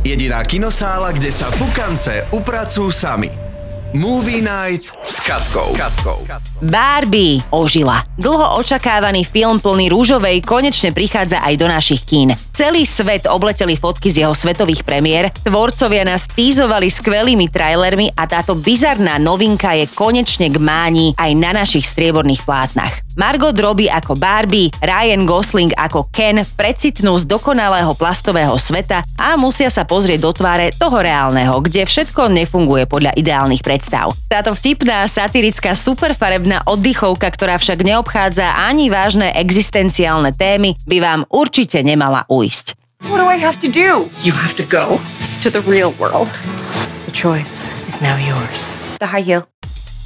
Jediná kinosála, kde sa pukance upracujú sami. Movie Night s Katkou. Katkou. Barbie ožila. Dlho očakávaný film plný rúžovej konečne prichádza aj do našich kín. Celý svet obleteli fotky z jeho svetových premiér, tvorcovia nás týzovali skvelými trailermi a táto bizarná novinka je konečne k máni aj na našich strieborných plátnach. Margot Robbie ako Barbie, Ryan Gosling ako Ken precitnú z dokonalého plastového sveta a musia sa pozrieť do tváre toho reálneho, kde všetko nefunguje podľa ideálnych predstav. Táto vtipná, satirická, superfarebná oddychovka, ktorá však neobchádza ani vážne existenciálne témy, by vám určite nemala ujsť. What do I have to do? You have to go to the real world. The choice is now yours. The high heel.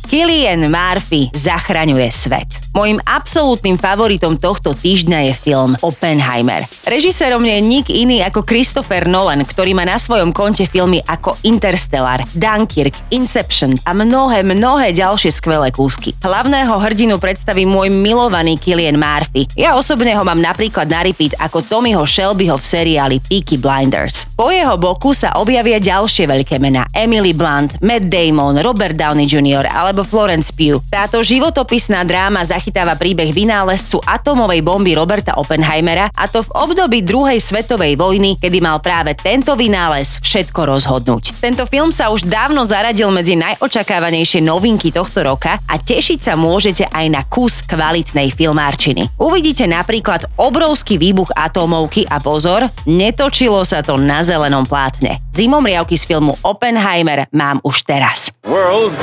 Killian Murphy zachraňuje svet. Mojím absolútnym favoritom tohto týždňa je film Oppenheimer. Režisérom je nik iný ako Christopher Nolan, ktorý má na svojom konte filmy ako Interstellar, Dunkirk, Inception a mnohé, mnohé ďalšie skvelé kúsky. Hlavného hrdinu predstaví môj milovaný Killian Murphy. Ja osobne ho mám napríklad na repeat ako Tommyho Shelbyho v seriáli Peaky Blinders. Po jeho boku sa objavia ďalšie veľké mená Emily Blunt, Matt Damon, Robert Downey Jr. alebo Florence Pugh. Táto životopisná dráma zachytáva príbeh vynálezcu atomovej bomby Roberta Oppenheimera a to v období druhej svetovej vojny, kedy mal práve tento vynález všetko rozhodnúť. Tento film sa už dávno zaradil medzi najočakávanejšie novinky tohto roka a tešiť sa môžete aj na kus kvalitnej filmárčiny. Uvidíte napríklad obrovský výbuch atómovky a pozor, netočilo sa to na zelenom plátne. Zimomriavky z filmu Oppenheimer mám už teraz. World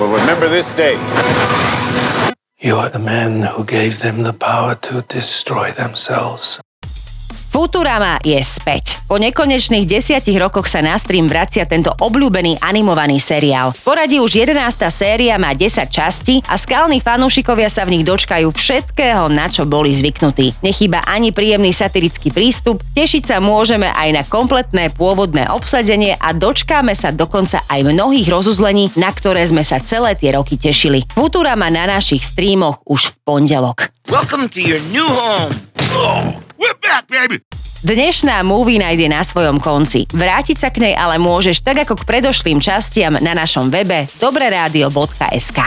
will remember this day. You are the man who gave them the power to destroy themselves. Futurama je späť. Po nekonečných desiatich rokoch sa na stream vracia tento obľúbený animovaný seriál. Poradí už 11. séria má 10 častí a skalní fanúšikovia sa v nich dočkajú všetkého, na čo boli zvyknutí. Nechýba ani príjemný satirický prístup, tešiť sa môžeme aj na kompletné pôvodné obsadenie a dočkáme sa dokonca aj mnohých rozuzlení, na ktoré sme sa celé tie roky tešili. Futurama na našich streamoch už v pondelok. Welcome to your new home. Oh, we're back, baby. Dnešná Movie je na svojom konci. Vrátiť sa k nej ale môžeš tak ako k predošlým častiam na našom webe dobreradio.sk.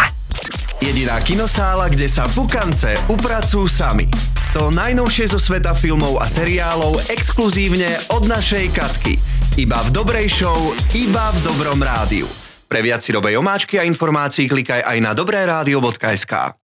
Jediná kinosála, kde sa pukance upracujú sami. To najnovšie zo sveta filmov a seriálov exkluzívne od našej Katky. Iba v dobrej show, iba v dobrom rádiu. Pre viac si omáčky a informácií klikaj aj na dobreradio.sk.